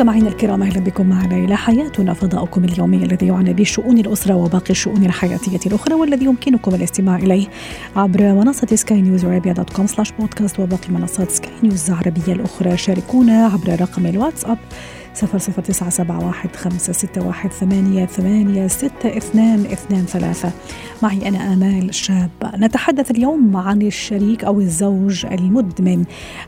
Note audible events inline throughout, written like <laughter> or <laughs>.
مستمعينا الكرام أهلا بكم معنا إلى حياتنا فضاؤكم اليومي الذي يعنى بشؤون الأسرة وباقي الشؤون الحياتية الأخرى والذي يمكنكم الاستماع إليه عبر منصة سكاي نيوز عربيه dot com slash podcast وباقي منصات سكاي نيوز العربية الأخرى. شاركونا عبر رقم الواتساب صفر صفر تسعة سبعة واحد خمسة ستة واحد ثمانية ثمانية ستة اثنان اثنان ثلاثة. معي أنا آمال شاب. نتحدث اليوم عن الشريك أو الزوج المدمن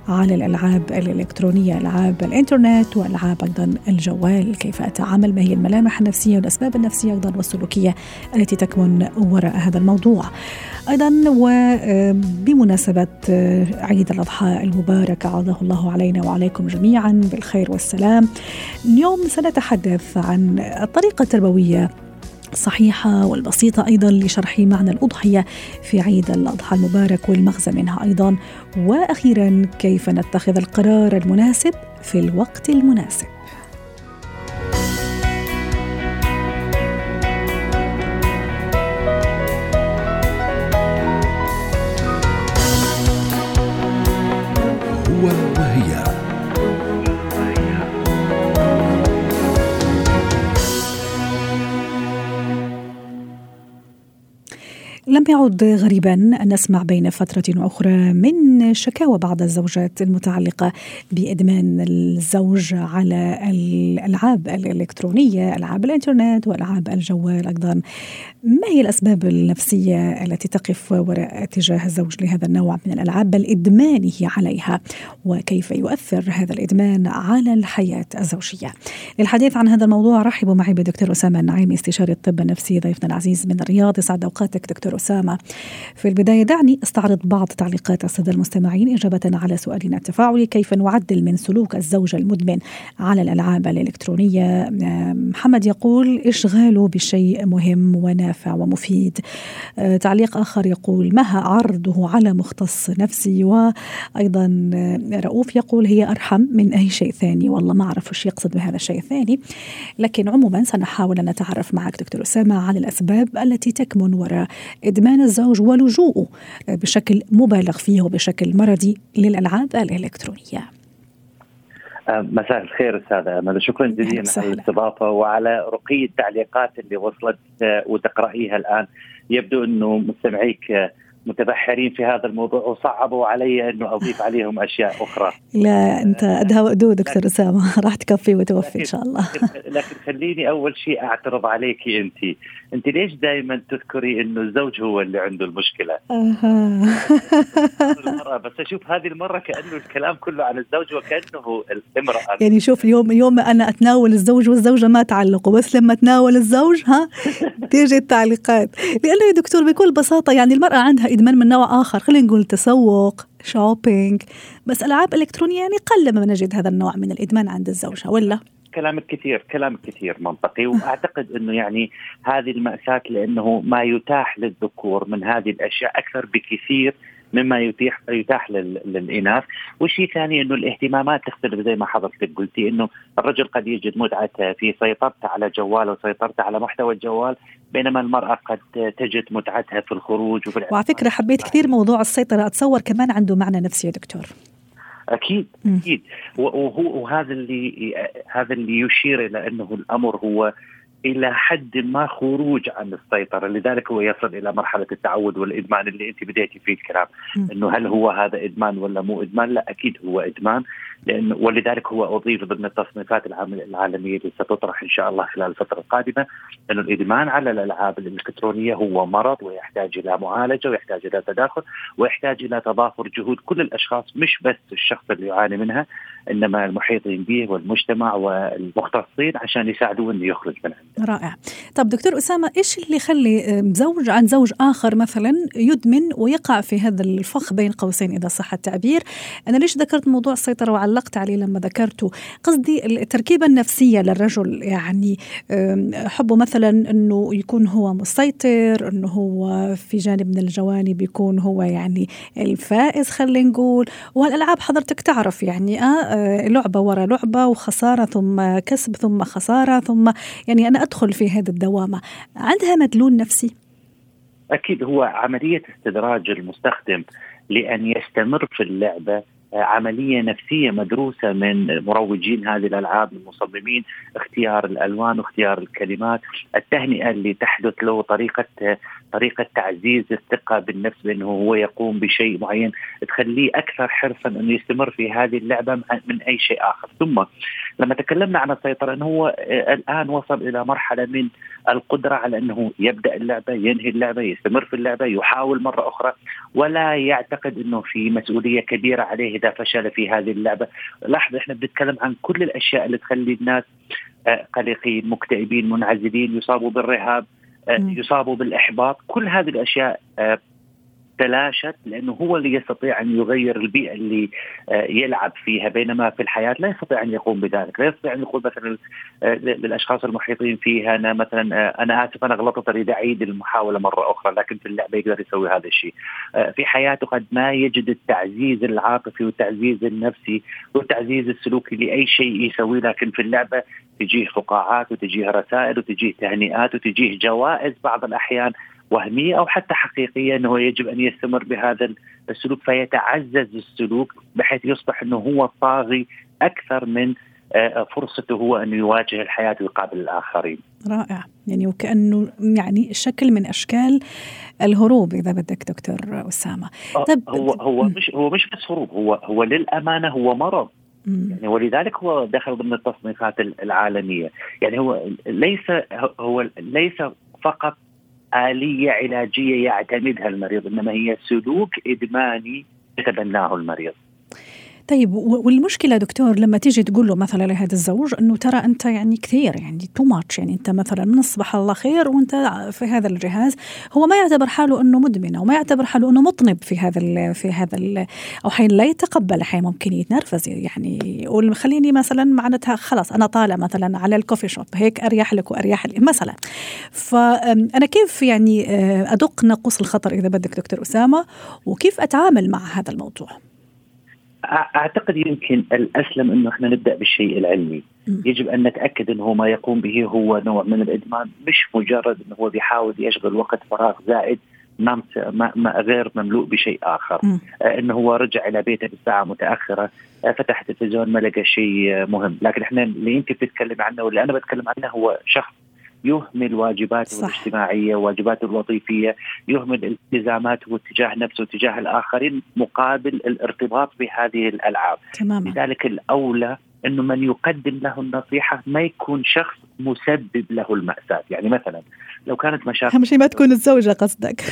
على الألعاب الإلكترونية ألعاب الإنترنت وألعاب أيضا الجوال. كيف أتعامل؟ ما هي الملامح النفسية والأسباب النفسية أيضا والسلوكية التي تكمن وراء هذا الموضوع؟ أيضا وبمناسبة عيد الأضحى المبارك عاده الله علينا وعليكم جميعا بالخير والسلام. اليوم سنتحدث عن الطريقة التربوية الصحيحة والبسيطة أيضا لشرح معنى الأضحية في عيد الأضحى المبارك والمغزى منها أيضا. وأخيرا كيف نتخذ القرار المناسب في الوقت المناسب؟ لم يعد غريبا أن نسمع بين فترة وأخرى من شكاوى بعض الزوجات المتعلقة بإدمان الزوج على الألعاب الإلكترونية ألعاب الإنترنت وألعاب الجوال أيضا. ما هي الأسباب النفسية التي تقف وراء اتجاه الزوج لهذا النوع من الألعاب؟ بل إدمانه عليها وكيف يؤثر هذا الإدمان على الحياة الزوجية؟ للحديث عن هذا الموضوع رحبوا معي بدكتور أسامة النعيمي استشاري الطب النفسي ضيفنا العزيز من الرياض. يسعد أوقاتك دكتور أسامة. في البداية دعني أستعرض بعض تعليقات السادة المستمعين إجابة على سؤالنا التفاعلي كيف نعدل من سلوك الزوج المدمن على الألعاب الإلكترونية؟ محمد يقول إشغاله بشيء مهم ونافع ومفيد. آه، تعليق آخر يقول مها عرضه على مختص نفسي؟ وأيضا رؤوف يقول هي أرحم من أي شيء ثاني. والله ما أعرف وش يقصد بهذا الشيء الثاني. لكن عموما سنحاول أن نتعرف معك دكتور أسامة على الأسباب التي تكمن وراء إدمان الزوج ولجوءه بشكل مبالغ فيه وبشكل مرضي للألعاب الإلكترونية. آه، مساء الخير أستاذة أمل. شكرا جزيلا على الاستضافة وعلى رقي التعليقات اللي وصلت آه، وتقرأيها الآن. يبدو أنه مستمعيك آه، متبحرين في هذا الموضوع وصعبوا علي أنه أضيف عليهم أشياء أخرى. لا أنت أدهى وقدود دكتور أسامة. <laughs> راح تكفي وتوفي إن شاء الله. لكن خليني أول شيء أعترض عليك أنت. انت ليش دائما تذكري إنه الزوج هو اللي عنده المشكلة؟ المرأة بس أشوف هذه المرة كأنه الكلام كله عن الزوج وكأنه الامرأة. يعني شوف اليوم اليوم أنا أتناول الزوج والزوجة ما تعلقوا بس لما أتناول الزوج ها تيجي التعليقات. لأنه يا دكتور بكل بساطة يعني المرأة عندها إدمان من نوع آخر خلينا نقول تسوق شوبينج بس ألعاب إلكترونية يعني قل ما نجد هذا النوع من الإدمان عند الزوجة ولا؟ كلامك كثير كلامك كثير منطقي. وأعتقد إنه يعني هذه المأساة لأنه ما يتاح للذكور من هذه الأشياء أكثر بكثير مما يتيح يتاح للإناث، والشيء الثاني إنه الاهتمامات تختلف زي ما حضرتك قلتي إنه الرجل قد يجد متعته في سيطرته على جواله وسيطرته على محتوى الجوال بينما المرأة قد تجد متعتها في الخروج وفي وعلى فكرة حبيت كثير موضوع السيطرة أتصور كمان عنده معنى نفسي يا دكتور. أكيد أكيد. وهو وهذا اللي هذا اللي يشير إلى أنه الأمر هو إلى حد ما خروج عن السيطرة. لذلك هو يصل إلى مرحلة التعود والإدمان اللي أنت بديتي فيه الكلام. إنه هل هو هذا إدمان ولا مو إدمان؟ لا أكيد هو إدمان. لأنه ولذلك هو أضيف ضمن التصنيفات العالمية اللي ستطرح إن شاء الله خلال الفترة القادمة إنه الإدمان على الألعاب الإلكترونية هو مرض ويحتاج إلى معالجة ويحتاج إلى تداخل ويحتاج إلى تضافر جهود كل الأشخاص مش بس الشخص اللي يعاني منها إنما المحيطين به والمجتمع والمختصين عشان يساعدوه إنه يخرج من عنده. رائع. طب دكتور أسامة إيش اللي يخلي زوج عن زوج آخر مثلا يدمن ويقع في هذا الفخ بين قوسين إذا صح التعبير؟ أنا ليش ذكرت موضوع السيطرة وعلقت عليه لما ذكرته؟ قصدي التركيبه النفسية للرجل يعني حبه مثلا إنه يكون هو مسيطر إنه هو في جانب من الجوانب يكون هو يعني الفائز خلينا نقول. والألعاب حضرتك تعرف يعني آه لعبة ورا لعبة وخسارة ثم كسب ثم خسارة ثم يعني أنا أدخل في هذه الدوامه عندها مدلول نفسي؟ أكيد هو عملية استدراج المستخدم لأن يستمر في اللعبة عملية نفسية مدروسة من مروجين هذه الألعاب المصممين اختيار الألوان واختيار الكلمات التهنئة اللي تحدث له طريقة طريقة تعزيز الثقة بالنفس بانه هو يقوم بشيء معين تخليه أكثر حرصا إنه يستمر في هذه اللعبة من أي شيء آخر. ثم لما تكلمنا عن السيطرة إنه هو الآن وصل إلى مرحلة من القدرة على إنه يبدأ اللعبة ينهي اللعبة يستمر في اللعبة يحاول مرة أخرى ولا يعتقد إنه في مسؤولية كبيرة عليه إذا فشل في هذه اللعبة. لاحظ إحنا بنتكلم عن كل الأشياء اللي تخلي الناس آه، قلقين مكتئبين منعزلين يصابوا بالرهاب آه، يصابوا بالإحباط. كل هذه الأشياء آه، تلاشت لأنه هو اللي يستطيع أن يغير البيئة اللي آه، يلعب فيها بينما في الحياة لا يستطيع أن يقوم بذلك، لا يستطيع أن يقول مثلا آه، للأشخاص المحيطين فيها أنا مثلا آه، أنا آسف أنا غلطت أريد أعيد المحاولة مرة أخرى لكن في اللعبة يقدر يسوي هذا الشيء. في حياته قد ما يجد التعزيز العاطفي والتعزيز النفسي والتعزيز السلوكي لأي شيء يسويه لكن في اللعبة تجيه فقاعات وتجيه رسائل وتجيه تهنئات وتجيه جوائز بعض الأحيان وهمية أو حتى حقيقية أنه يجب أن يستمر بهذا السلوك فيتعزز السلوك بحيث يصبح أنه هو طاغي أكثر من آه، فرصته هو أن يواجه الحياة ويقابل الآخرين. رائع. يعني وكأنه يعني شكل من أشكال الهروب إذا بدك دكتور أسامة. آه، طب هو هو مش هو مش بس هروب هو هو للأمانة هو مرض. يعني ولذلك هو دخل ضمن التصنيفات العالمية. يعني هو ليس هو ليس فقط آلية علاجية يعتمدها المريض إنما هي سلوك إدماني يتبناه المريض. طيب والمشكلة دكتور لما تيجي تقول له مثلا لهذا الزوج إنه ترى أنت يعني كثير يعني تو ماتش يعني أنت مثلا من الصباح الله خير وأنت في هذا الجهاز. هو ما يعتبر حاله إنه مدمن أو ما يعتبر حاله إنه مطنب في هذا في هذا أو حين لا يتقبل أحيانا ممكن يتنرفز يعني يقول خليني مثلا معناتها خلاص أنا طالع مثلا على الكوفي شوب هيك أريح لك وأريح لي مثلا. فانا كيف يعني أدق ناقوس الخطر إذا بدك دكتور أسامة؟ وكيف أتعامل مع هذا الموضوع؟ أعتقد يمكن الأسلم إنه إحنا نبدأ بالشيء العلمي، يجب أن نتأكد إنه ما يقوم به هو نوع من الإدمان. مش مجرد إنه هو بيحاول يشغل وقت فراغ زائد ما ما غير مملوء بشيء آخر. إنه هو رجع إلى بيته بالساعة متأخرة فتح التلفزيون ما لقى شيء مهم. لكن إحنا اللي انت بتتكلم عنه واللي أنا بتكلم عنه هو شخص يهمل واجباته صح. الاجتماعية واجباته الوظيفية يهمل التزاماته تجاه نفسه وتجاه الآخرين مقابل الارتباط بهذه الألعاب تماما. لذلك الأولى إنه من يقدم له النصيحة ما يكون شخص مسبب له المأساة، يعني مثلا لو كانت مشاكل أهم شيء ما تكون الزوجة قصدك.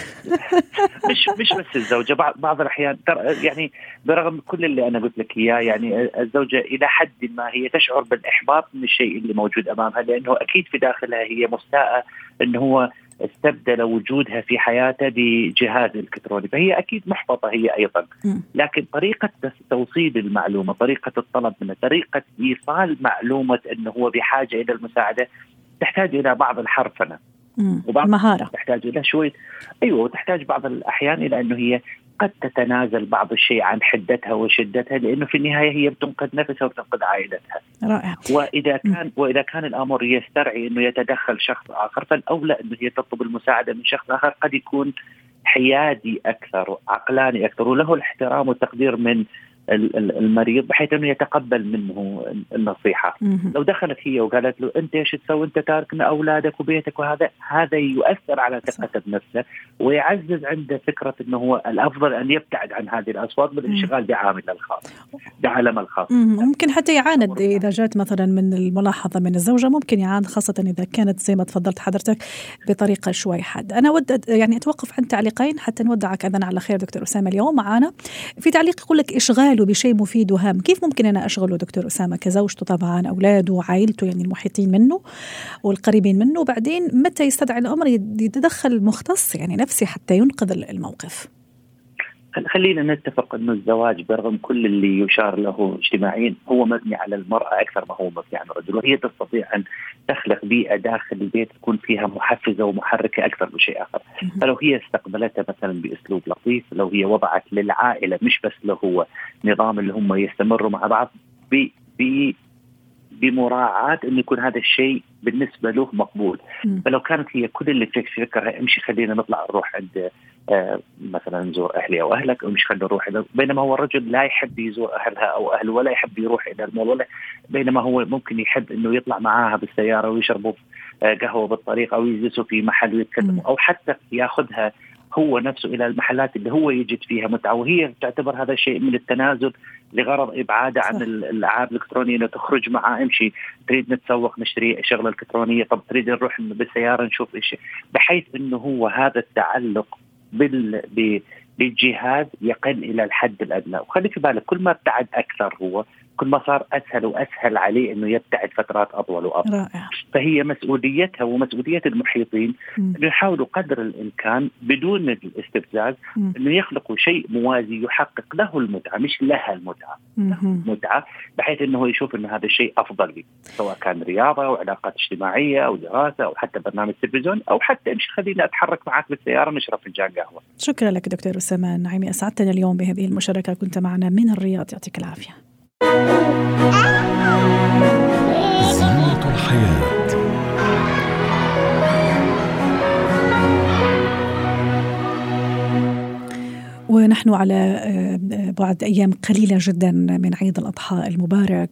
<laughs> مش مش بس الزوجة بعض بعض الأحيان يعني برغم كل اللي أنا قلت لك إياه يعني الزوجة إلى حد ما هي تشعر بالإحباط من الشيء اللي موجود أمامها لأنه أكيد في داخلها هي مستاءة إنه هو استبدل وجودها في حياته بجهاز إلكتروني. فهي أكيد محبطة هي أيضا. لكن طريقة توصيل المعلومة طريقة الطلب منها طريقة إيصال معلومة إنه هو بحاجة إلى المساعدة تحتاج إلى بعض الحرفنة. وبعض مهاره تحتاج إلى شوي أيوه وتحتاج بعض الأحيان إلى إنه هي قد تتنازل بعض الشيء عن حدتها وشدتها لأنه في النهاية هي بتنقذ نفسها وبتنقذ عائلتها. رائع. وإذا كان وإذا كان الأمر يسترعي إنه يتدخل شخص آخر فالأولى إنه هي تطلب المساعدة من شخص آخر قد يكون حيادي أكثر عقلاني أكثر وله الاحترام والتقدير من المريض بحيث أنه يتقبل منه النصيحة. لو دخلت هي وقالت له أنت إيش تسوي؟ أنت تاركنا أولادك وبيتك وهذا هذا يؤثر على ثقته بنفسه ويعزز عنده فكرة إنه هو الأفضل أن يبتعد عن هذه الأصوات بالانشغال بعامله الخاص بعالمه الخاص. ممكن حتى يعاند إذا جات مثلا من الملاحظة من الزوجة ممكن يعاند خاصة إذا كانت زي ما تفضلت حضرتك بطريقة شوي حاد. أنا ود يعني أتوقف عند تعليقين حتى نودعك اذن على خير دكتور أسامة اليوم معانا. في تعليق يقول لك إشغال اشغله بشيء مفيد وهام. كيف ممكن أنا أشغله دكتور أسامة كزوجته طبعا اولاده وعائلته يعني المحيطين منه والقريبين منه؟ وبعدين متى يستدعي الأمر؟ يتدخل مختص يعني نفسي حتى ينقذ الموقف. خلينا نتفق إنه الزواج برغم كل اللي يشار له اجتماعيا هو مبني على المرأة أكثر ما هو مبني على الرجل وهي تستطيع أن تخلق بيئة داخل البيت تكون فيها محفزة ومحركة أكثر من شيء آخر، فلو هي استقبلتها مثلا بأسلوب لطيف، لو هي وضعت للعائلة مش بس له هو نظام اللي هم يستمروا مع بعض ب بمراعاة إنه يكون هذا الشيء بالنسبة له مقبول. م. فلو كانت هي كل اللي في فكرها امشي خلينا نطلع نروح عند مثلا نزور أهلي أو أهلك امشي خلينا نروح بينما هو الرجل لا يحب يزور أهلها أو أهله ولا يحب يروح إلى المول ولا بينما هو ممكن يحب إنه يطلع معاها بالسيارة ويشربوا آه قهوة بالطريق أو يجلسوا في محل ويتكلموا أو حتى ياخذها هو نفسه إلى المحلات اللي هو يجد فيها متعة. وهي تعتبر هذا شيء من التنازل لغرض ابعاده عن الألعاب الإلكترونية. إنه تخرج معه امشي تريد نتسوق نشتري شغلة إلكترونية طب تريد نروح بالسيارة نشوف إيش. بحيث إنه هو هذا التعلق بالجهاد يقل إلى الحد الأدنى. وخلي في بالك كل ما ابتعد أكثر هو كل ما صار أسهل وأسهل عليه إنه يبتعد فترات أطول وأطول رائع. فهي مسؤوليتها ومسؤولية المحيطين إنه يحاولوا قدر الإمكان بدون الاستفزاز إنه يخلقوا شيء موازي يحقق له المتعة مش لها المتعة متعه بحيث إنه يشوف إنه هذا الشيء أفضل لي سواء كان رياضة أو علاقات اجتماعية أو دراسة أو حتى برنامج تلفزيون أو حتى امشي خليني أتحرك معك بالسيارة نشرب فنجان قهوة. شكرا لك دكتور أسامة نعيمي أسعدتنا اليوم بهذه المشاركة كنت معنا من الرياض يعطيك العافية. 嗯，哎。ونحن على آه، بعد أيام قليلة جدا من عيد الأضحى المبارك.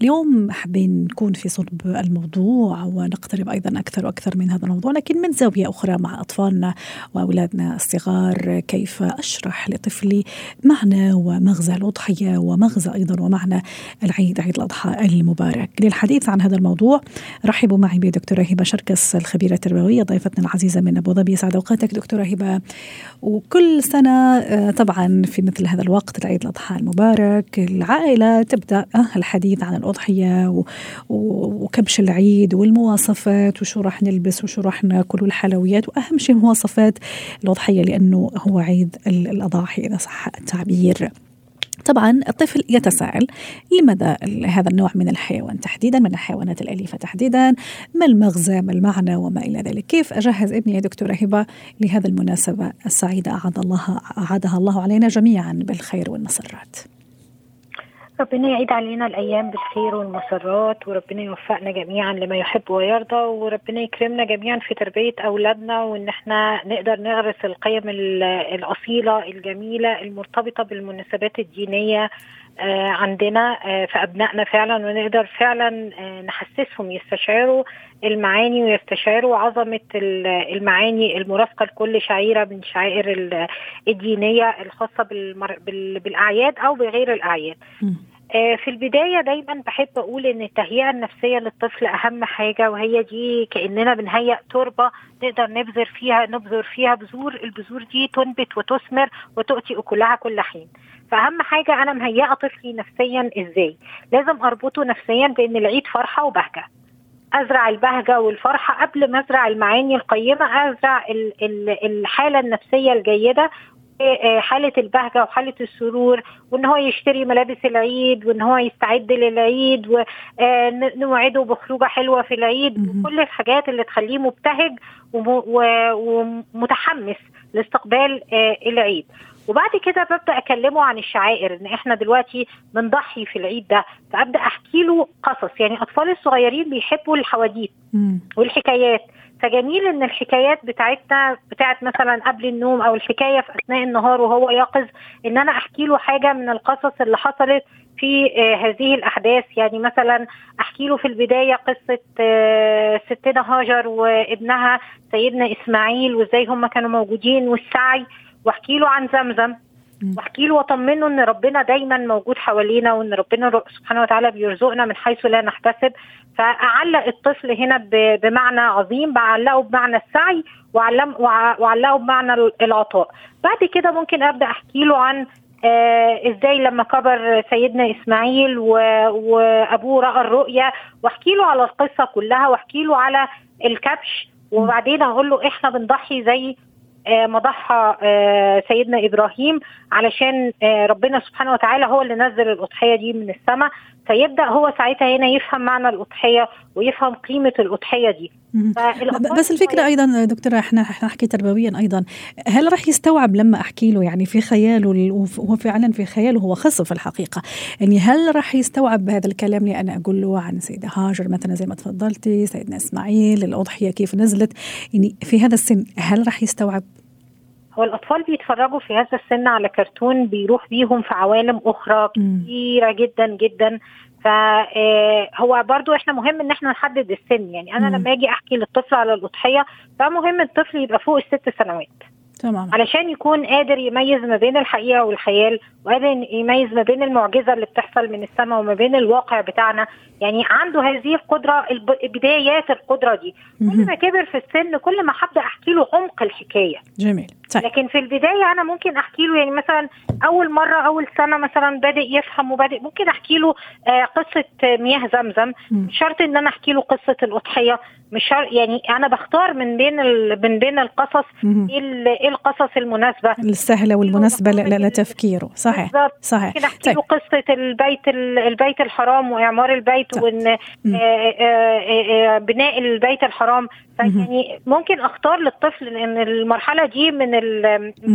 اليوم حابين نكون في صلب الموضوع ونقترب أيضا أكثر وأكثر من هذا الموضوع لكن من زاوية أخرى مع أطفالنا وأولادنا الصغار كيف أشرح لطفلي معنى ومغزى الأضحية ومغزى أيضا ومعنى العيد عيد الأضحى المبارك. للحديث عن هذا الموضوع رحبوا معي بدكتورة هبة شركس الخبيرة التربوية ضيفتنا العزيزة من أبو ظبي. يسعد أوقاتك دكتورة هبة. وكل سنة طبعا في مثل هذا الوقت العيد الأضحى المبارك العائلة تبدأ آه، الحديث عن الأضحية وكبش العيد والمواصفات وشو راح نلبس وشو راح ناكل والحلويات. وأهم شيء مواصفات الأضحية لأنه هو عيد الأضاحي إذا صح التعبير. طبعا الطفل يتساءل لماذا هذا النوع من الحيوان تحديدا؟ من الحيوانات الأليفة تحديدا؟ ما المغزى ما المعنى؟ وما إلى ذلك؟ كيف أجهز ابني يا دكتورة هبة لهذا المناسبة السعيدة أعاد الله أعادها الله علينا جميعا بالخير والمسرات؟ ربنا يعيد علينا الأيام بالخير والمسرات وربنا يوفقنا جميعا لما يحب ويرضى وربنا يكرمنا جميعا في تربية أولادنا وإن إحنا نقدر نغرس القيم الأصيلة الجميلة المرتبطة بالمناسبات الدينية آه، عندنا آه، في أبنائنا فعلا ونقدر فعلا آه، نحسسهم يستشعروا المعاني ويستشعروا عظمة المعاني المرافقة لكل شعيرة من شعائر الدينية الخاصة بالأعياد أو بغير الأعياد. في البداية دايما بحب أقول إن التهيئة النفسية للطفل أهم حاجة وهي دي كأننا بنهيئ تربة نقدر نبذر فيها نبذر فيها بذور البذور دي تنبت وتثمر وتؤتي أكلها كل حين. فأهم حاجة أنا مهيئة طفلي نفسيا إزاي؟ لازم أربطه نفسيا بإن العيد فرحة وبهجة. أزرع البهجة والفرحة قبل ما أزرع المعاني القيمة أزرع الحالة النفسية الجيدة آه، حالة البهجة وحالة السرور وإن هو يشتري ملابس العيد وإن هو يستعد للعيد ونوعده آه، بخروجة حلوة في العيد. وكل الحاجات اللي تخليه مبتهج ومتحمس لاستقبال آه، العيد. وبعد كده ببدأ أكلمه عن الشعائر إن إحنا دلوقتي بنضحي في العيد ده فأبدأ أحكي له قصص. يعني أطفال الصغيرين بيحبوا الحواديت والحكايات. فجميل إن الحكايات بتاعتنا بتاعت مثلا قبل النوم أو الحكاية في أثناء النهار وهو يقظ إن أنا أحكي له حاجة من القصص اللي حصلت في آه هذه الأحداث. يعني مثلا أحكي له في البداية قصة آه ستنا هاجر وابنها سيدنا إسماعيل وإزاي هم كانوا موجودين والسعي واحكي له عن زمزم واحكي له واطمنه إن ربنا دايما موجود حوالينا وإن ربنا سبحانه وتعالى بيرزقنا من حيث لا نحتسب. فأعلق الطفل هنا بمعنى عظيم بعلقه بمعنى السعي واعلقه بمعنى العطاء. بعد كده ممكن أبدأ أحكي له عن آه إزاي لما كبر سيدنا إسماعيل وأبوه رأى الرؤيا. واحكي له على القصة كلها واحكي له على الكبش. وبعدين أقول له إحنا بنضحي زي آه ما ضحى آه سيدنا إبراهيم علشان آه ربنا سبحانه وتعالى هو اللي نزل الأضحية دي من السماء. فيبدأ هو ساعتها هنا يفهم معنى الأضحية ويفهم قيمة الأضحية دي. بس الفكرة أيضا دكتورة إحنا إحنا نحكي تربويا أيضا. هل راح يستوعب لما أحكي له يعني في خياله وهو فعلا في خياله هو خصف الحقيقة؟ يعني هل راح يستوعب هذا الكلام اللي أنا أقول له عن سيدة هاجر مثلا زي ما تفضلتي سيدنا إسماعيل الأضحية كيف نزلت؟ يعني في هذا السن هل راح يستوعب هو الأطفال بيتفرجوا في هذا السن على كرتون بيروح بيهم في عوالم أخرى كثيرة جدا جدا. فهو برضو إحنا مهم إن إحنا نحدد السن. يعني أنا لما أجي أحكي للطفل على الأضحية فمهم الطفل يبقى فوق الست سنوات. تمام. علشان يكون قادر يميز ما بين الحقيقة والخيال وقادر يميز ما بين المعجزة اللي بتحصل من السماء وما بين الواقع بتاعنا. يعني عنده هذه القدرة بدايات القدرة دي. كل ما كبر في السن كل ما هبدا أحكي له عمق الحكاية. جميل. طيب. لكن في البداية أنا ممكن أحكي له يعني مثلا أول مرة أول سنة مثلا بادئ يفهم وبادئ ممكن أحكي له آه قصة مياه زمزم. مش شرط إن أنا أحكي له قصة الأضحية. مش شرط يعني أنا بختار من بين من بين القصص إيه القصص المناسبة. السهله والمناسبة لتفكيره صحيح صحيح. ممكن أحكي طيب. قصة البيت البيت الحرام وإعمار البيت طيب. وإن بناء البيت الحرام. يعني ممكن أختار للطفل إن المرحلة دي من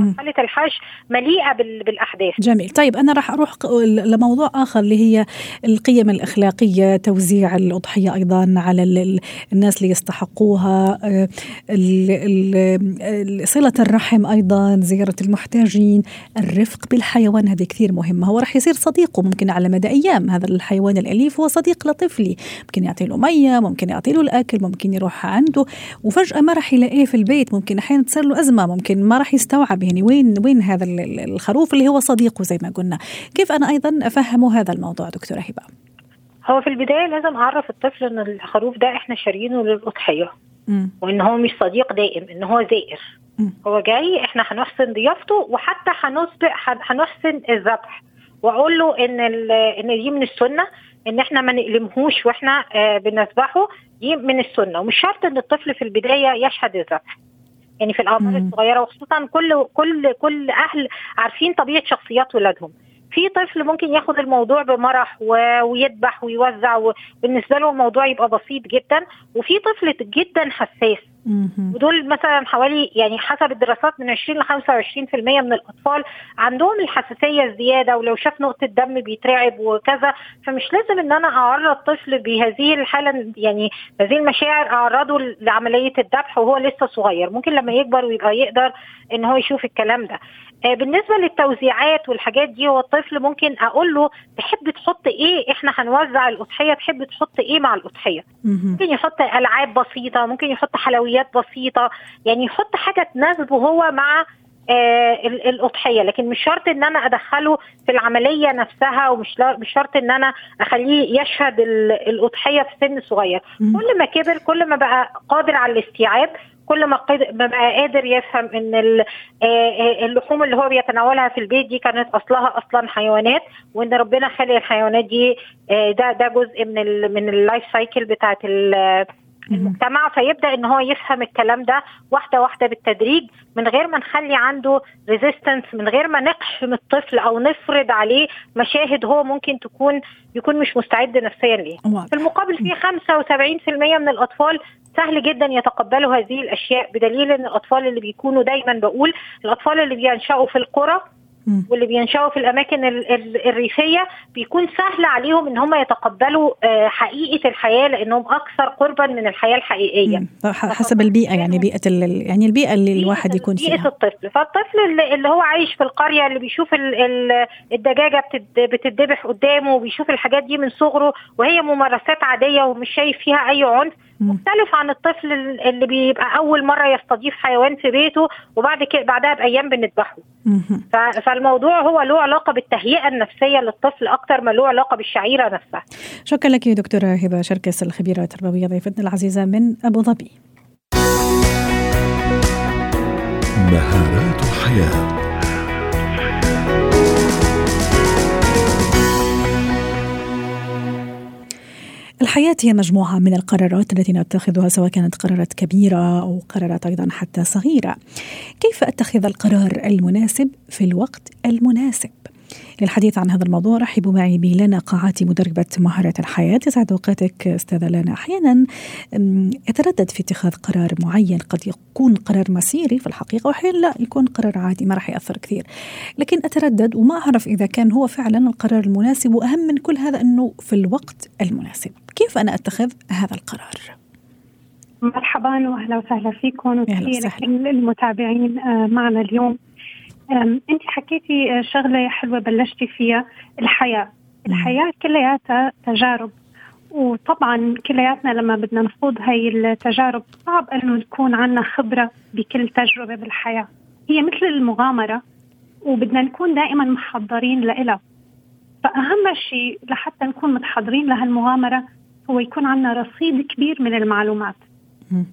مرحلة الحج مليئة بالأحداث. جميل. طيب أنا راح أروح لموضوع آخر اللي هي القيم الأخلاقية توزيع الأضحية أيضا على الناس اللي يستحقوها صلة الرحم أيضا زيارة المحتاجين الرفق بالحيوان هذه كثير مهمة. هو راح يصير صديقه ممكن على مدى أيام. هذا الحيوان الأليف هو صديق لطفلي. ممكن يعطي له مية ممكن يعطي له الأكل ممكن يروح عنده. وفجأة ما راح يلاقيه في البيت. ممكن أحيانا تصير له أزمة ممكن ما راح يستوعب. يعني وين وين هذا الخروف اللي هو صديقه زي ما قلنا. كيف أنا أيضا افهمه هذا الموضوع دكتورة هبة؟ هو في البداية لازم أعرف الطفل إن الخروف ده إحنا شاريينه للأضحية. وإن هو مش صديق دائم إن هو زائر. هو جاي إحنا هنحسن ضيافته وحتى هنسبق هنحسن الذبح. وأقول له إن إن دي من السنة إن إحنا ما نقلمهوش وإحنا آه بنذبحه. دي من السنة ومش شرط إن الطفل في البداية يشهد الذبح يعني في الأعمار الصغيرة وخصوصا كل كل كل أهل عارفين طبيعة شخصيات ولادهم. في طفل ممكن ياخد الموضوع بمرح ويذبح ويوزع وبالنسبه له الموضوع يبقى بسيط جدا. وفي طفل جدا حساس. ودول مثلا حوالي يعني حسب الدراسات من 20 ل 25% من الأطفال عندهم الحساسية الزيادة ولو شاف نقطة دم بيترعب وكذا. فمش لازم إن أنا أعرض طفل بهذه الحالة يعني هذه المشاعر أعرضه لعملية الذبح وهو لسه صغير. ممكن لما يكبر ويبقى يقدر إن هو يشوف الكلام ده. بالنسبة للتوزيعات والحاجات دي هو الطفل ممكن أقول له تحب تحط إيه؟ إحنا هنوزع الأضحية تحب تحط إيه مع الأضحية؟ ممكن يحط ألعاب بسيطة ممكن يحط حلويات بسيطة يعني يحط حاجة تناسبه هو مع آه الأضحية. لكن مش شرط إن أنا أدخله في العملية نفسها ومش مش شرط إن أنا أخليه يشهد الأضحية في سن صغير. كل ما كبر كل ما بقى قادر على الاستيعاب كل ما بقى قادر يفهم إن اللحوم اللي هو بيتناولها في البيت دي كانت أصلها أصلا حيوانات وإن ربنا خلق الحيوانات دي ده ده جزء من ال من ال life cycle بتاعت المجتمع. فيبدأ إن هو يفهم الكلام ده واحدة واحدة بالتدريج من غير ما نخلي عنده resistance من غير ما نقحم الطفل أو نفرض عليه مشاهد هو ممكن تكون يكون مش مستعد نفسيا ليه في المقابل في 75% من الأطفال سهل جدا يتقبلوا هذه الأشياء بدليل إن الأطفال اللي بيكونوا دايما بقول الأطفال اللي بينشأوا في القرى واللي بينشأوا في الأماكن الريفية بيكون سهل عليهم إن هم يتقبلوا حقيقة الحياة لأنهم أكثر قربا من الحياة الحقيقية. حسب البيئة يعني بيئة يعني البيئة اللي الواحد يكون فيها. بيئه الطفل. فالطفل اللي, اللي هو عايش في القرية اللي بيشوف الدجاجة بتتذبح قدامه وبيشوف الحاجات دي من صغره وهي ممارسات عادية ومش شايف فيها أي عنف مختلف عن الطفل اللي بيبقى أول مرة يستضيف حيوان في بيته وبعد كده بعدها بأيام بنذبحه. فالموضوع هو له علاقة بالتهيئة النفسية للطفل أكتر ما له علاقة بالشعيرة نفسها. شكرا لك دكتورة هبة شركس الخبيرة التربوية ضيفتنا العزيزة من أبو ظبي. مهارات الحياة. الحياة هي مجموعة من القرارات التي نتخذها سواء كانت قرارات كبيرة أو قرارات أيضا حتى صغيرة. كيف أتخذ القرار المناسب في الوقت المناسب؟ للحديث عن هذا الموضوع رحبوا معي بلنا قاعاتي مدربة مهارة الحياة. يسعد أوقاتك أستاذة لنا. أحيانا أتردد في اتخاذ قرار معين. قد يكون قرار مسيري في الحقيقة وأحيانا لا يكون قرار عادي ما راح يأثر كثير. لكن أتردد وما أعرف إذا كان هو فعلا القرار المناسب وأهم من كل هذا أنه في الوقت المناسب. كيف أنا أتخذ هذا القرار؟ مرحبا واهلا وسهلا فيكم. وكل المتابعين آه، معنا اليوم أنت حكيتي شغلة حلوة بلشتي فيها الحياة. الحياة كلياتها تجارب. وطبعا كلياتنا لما بدنا نخوض هاي التجارب صعب إنه نكون عندنا خبرة بكل تجربة بالحياة. هي مثل المغامرة وبدنا نكون دائما محضرين لها فأهم شيء لحتى نكون متحضرين لهالمغامرة هو يكون عندنا رصيد كبير من المعلومات.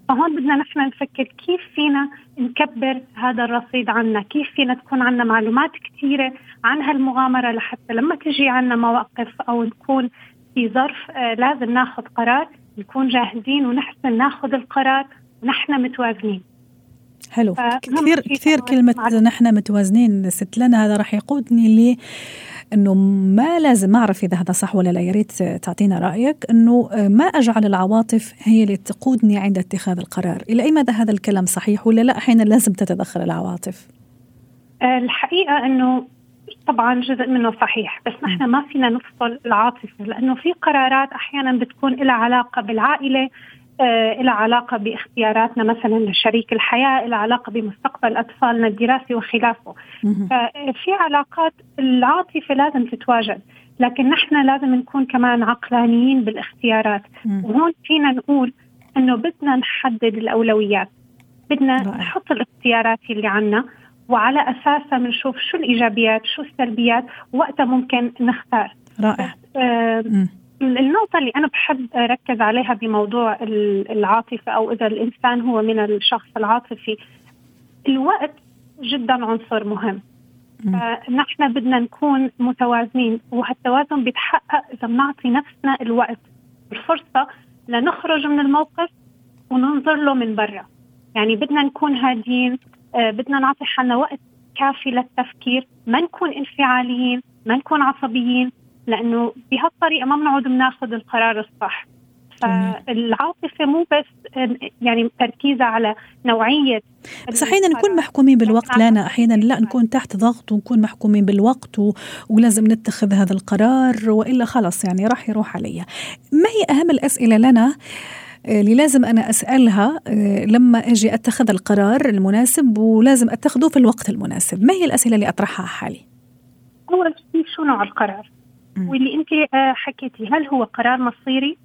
فهون بدنا نحن نفكر كيف فينا نكبر هذا الرصيد عنا؟ كيف فينا تكون عنا معلومات كثيرة عن هالمغامرة لحتى لما تجي عنا مواقف أو نكون في ظرف آه لازم ناخذ قرار نكون جاهزين ونحسن ناخذ القرار ونحن متوازنين. حلو. كثير كثير كلمة نحن متوازنين ست لنا هذا راح يقودني إنه ما لازم أعرف إذا هذا صح ولا لا يا ريت تعطينا رأيك إنه ما أجعل العواطف هي اللي تقودني عند اتخاذ القرار، إلى أي مدى هذا الكلام صحيح ولا لا أحيانا لازم تتدخل العواطف؟ الحقيقة إنه طبعا جزء منه صحيح بس نحن ما فينا نفصل العاطفة لأنه في قرارات أحيانا بتكون لها علاقة بالعائلة آه، لها علاقة باختياراتنا مثلا لشريك الحياة لها علاقة بمستقبل أطفالنا الدراسي وخلافه. ففي علاقات العاطفة لازم تتواجد لكن نحن لازم نكون كمان عقلانيين بالاختيارات. وهون فينا نقول إنه بدنا نحدد الأولويات. بدنا. نحط الاختيارات اللي عنا وعلى أساسها بنشوف شو الإيجابيات شو السلبيات وقتها ممكن نختار. رائع. آه النقطة اللي أنا بحب أركز عليها بموضوع العاطفة أو إذا الإنسان هو من الشخص العاطفي الوقت جدا عنصر مهم. فنحن بدنا نكون متوازنين وهالتوازن بيتحقق إذا بنعطي نفسنا الوقت الفرصة لنخرج من الموقف وننظر له من برا. يعني بدنا نكون هادين آه، بدنا نعطي حالنا وقت كافي للتفكير ما نكون انفعاليين ما نكون عصبيين. لأنه بهالطريقة ما بنقعد بناخذ القرار الصح. فالعاطفة مو بس يعني تركيزها على نوعية بس أحيانا نكون محكومين بالوقت لانا. أحيانا لا نكون تحت ضغط ونكون محكومين بالوقت و... ولازم نتخذ هذا القرار وإلا خلص يعني راح يروح علي. ما هي أهم الأسئلة لنا؟ آه، اللي لازم أنا أسألها آه، لما أجي أتخذ القرار المناسب ولازم أتخذه في الوقت المناسب. ما هي الأسئلة اللي أطرحها حالي؟ أول شيء شو نوع القرار؟ واللي انت آه، حكيتي هل هو قرار مصيري؟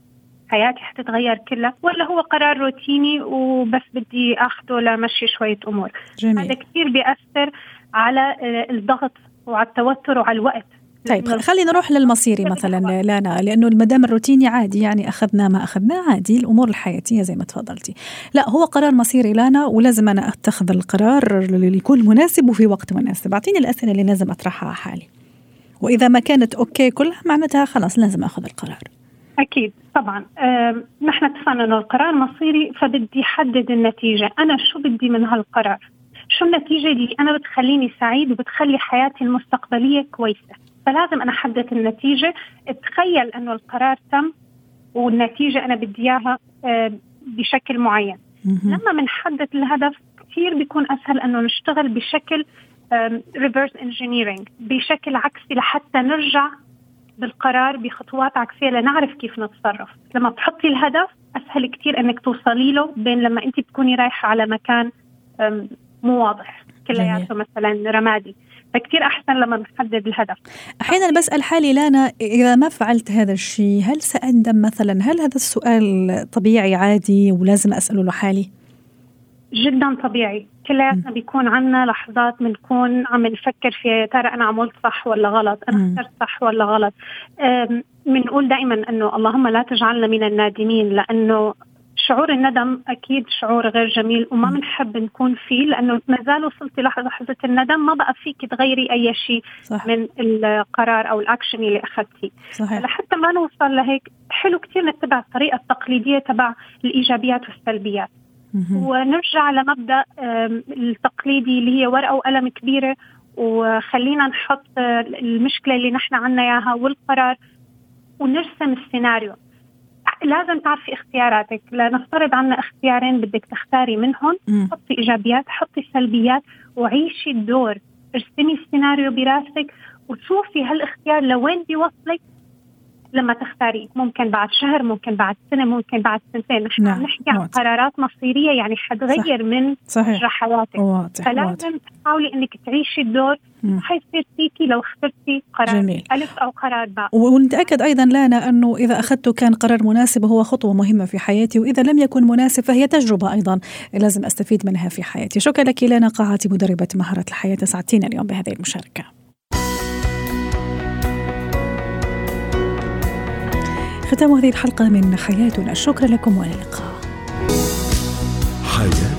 حياتي حتتغير كلها ولا هو قرار روتيني وبس بدي اخذه لمشي شوية أمور؟ جميل. هذا كثير بيأثر على آه، الضغط وعلى التوتر وعلى الوقت. طيب خلينا نروح للمصيري مثلا لانا لأنه المدام الروتيني عادي يعني اخذناه ما اخذناه عادي الأمور الحياتية زي ما تفضلتي. لا هو قرار مصيري لانا ولازم أنا أتخذ القرار اللي يكون مناسب وفي وقت مناسب. أعطيني الأسئلة اللي لازم أطرحها حالي. وإذا ما كانت أوكي كلها معناتها خلاص لازم أخذ القرار. أكيد طبعا. أه نحن اتفقنا إنه القرار مصيري فبدي أحدد النتيجة. أنا شو بدي من هالقرار؟ شو النتيجة اللي أنا بتخليني سعيد وبتخلي حياتي المستقبلية كويسة؟ فلازم أنا أحدد النتيجة. تخيل إنه القرار تم والنتيجة أنا بدي إياها أه بشكل معين. لما بنحدد الهدف كثير بيكون أسهل إنه نشتغل بشكل reverse engineering بشكل عكسي لحتى نرجع بالقرار بخطوات عكسية لنعرف كيف نتصرف. لما بتحطي الهدف أسهل كثير إنك توصلي له بين لما انت تكوني رايحة على مكان مو واضح. كلياته مثلا رمادي. فكتير أحسن لما نحدد الهدف. أحيانا بسال حالي لانا إذا ما فعلت هذا الشيء هل سأندم مثلا؟ هل هذا السؤال طبيعي عادي ولازم أسأله لحالي؟ جدا طبيعي. كلياتنا بيكون عنا لحظات بنكون عم نفكر في ترى أنا عملت صح ولا غلط أنا اخترت صح ولا غلط. بنقول دائما إنه اللهم لا تجعلنا من النادمين لأنه شعور الندم أكيد شعور غير جميل وما بنحب نكون فيه لأنه ما زال وصلتي لحظة الندم ما بقى فيك تغيري أي شيء من القرار أو الأكشن اللي اخذتيه. لحتى ما نوصل لهيك حلو كثير نتبع الطريقة التقليدية تبع الإيجابيات والسلبيات. ونرجع لمبدأ التقليدي اللي هي ورقة وقلم كبيرة. وخلينا نحط المشكلة اللي نحن عنا إياها والقرار ونرسم السيناريو. لازم تعرفي اختياراتك. لنفترض عنا اختيارين بدك تختاري منهم. حطي إيجابيات حطي سلبيات وعيشي الدور. ارسمي السيناريو براسك وشوفي هالاختيار لوين بيوصلك. لما تختاري ممكن بعد شهر ممكن بعد سنة ممكن بعد سنتين نحن نعم. نحكي عن قرارات مصيرية يعني حتغير صح. من صحيح. حياتك واضح. فلازم تحاولي إنك تعيشي الدور حيصير فيكي لو اخترتي قرار جميل. ألف أو قرار باء ونتأكد أيضا لانا أنه إذا اخذته كان قرار مناسب وهو خطوة مهمة في حياتي وإذا لم يكن مناسب فهي تجربة أيضا لازم أستفيد منها في حياتي شكرا لك لانا قاعتي مدربة مهارة الحياة سعدتينا اليوم بهذه المشاركة ختام هذه الحلقة من حياتنا. شكرا لكم وإلى اللقاء. حياتنا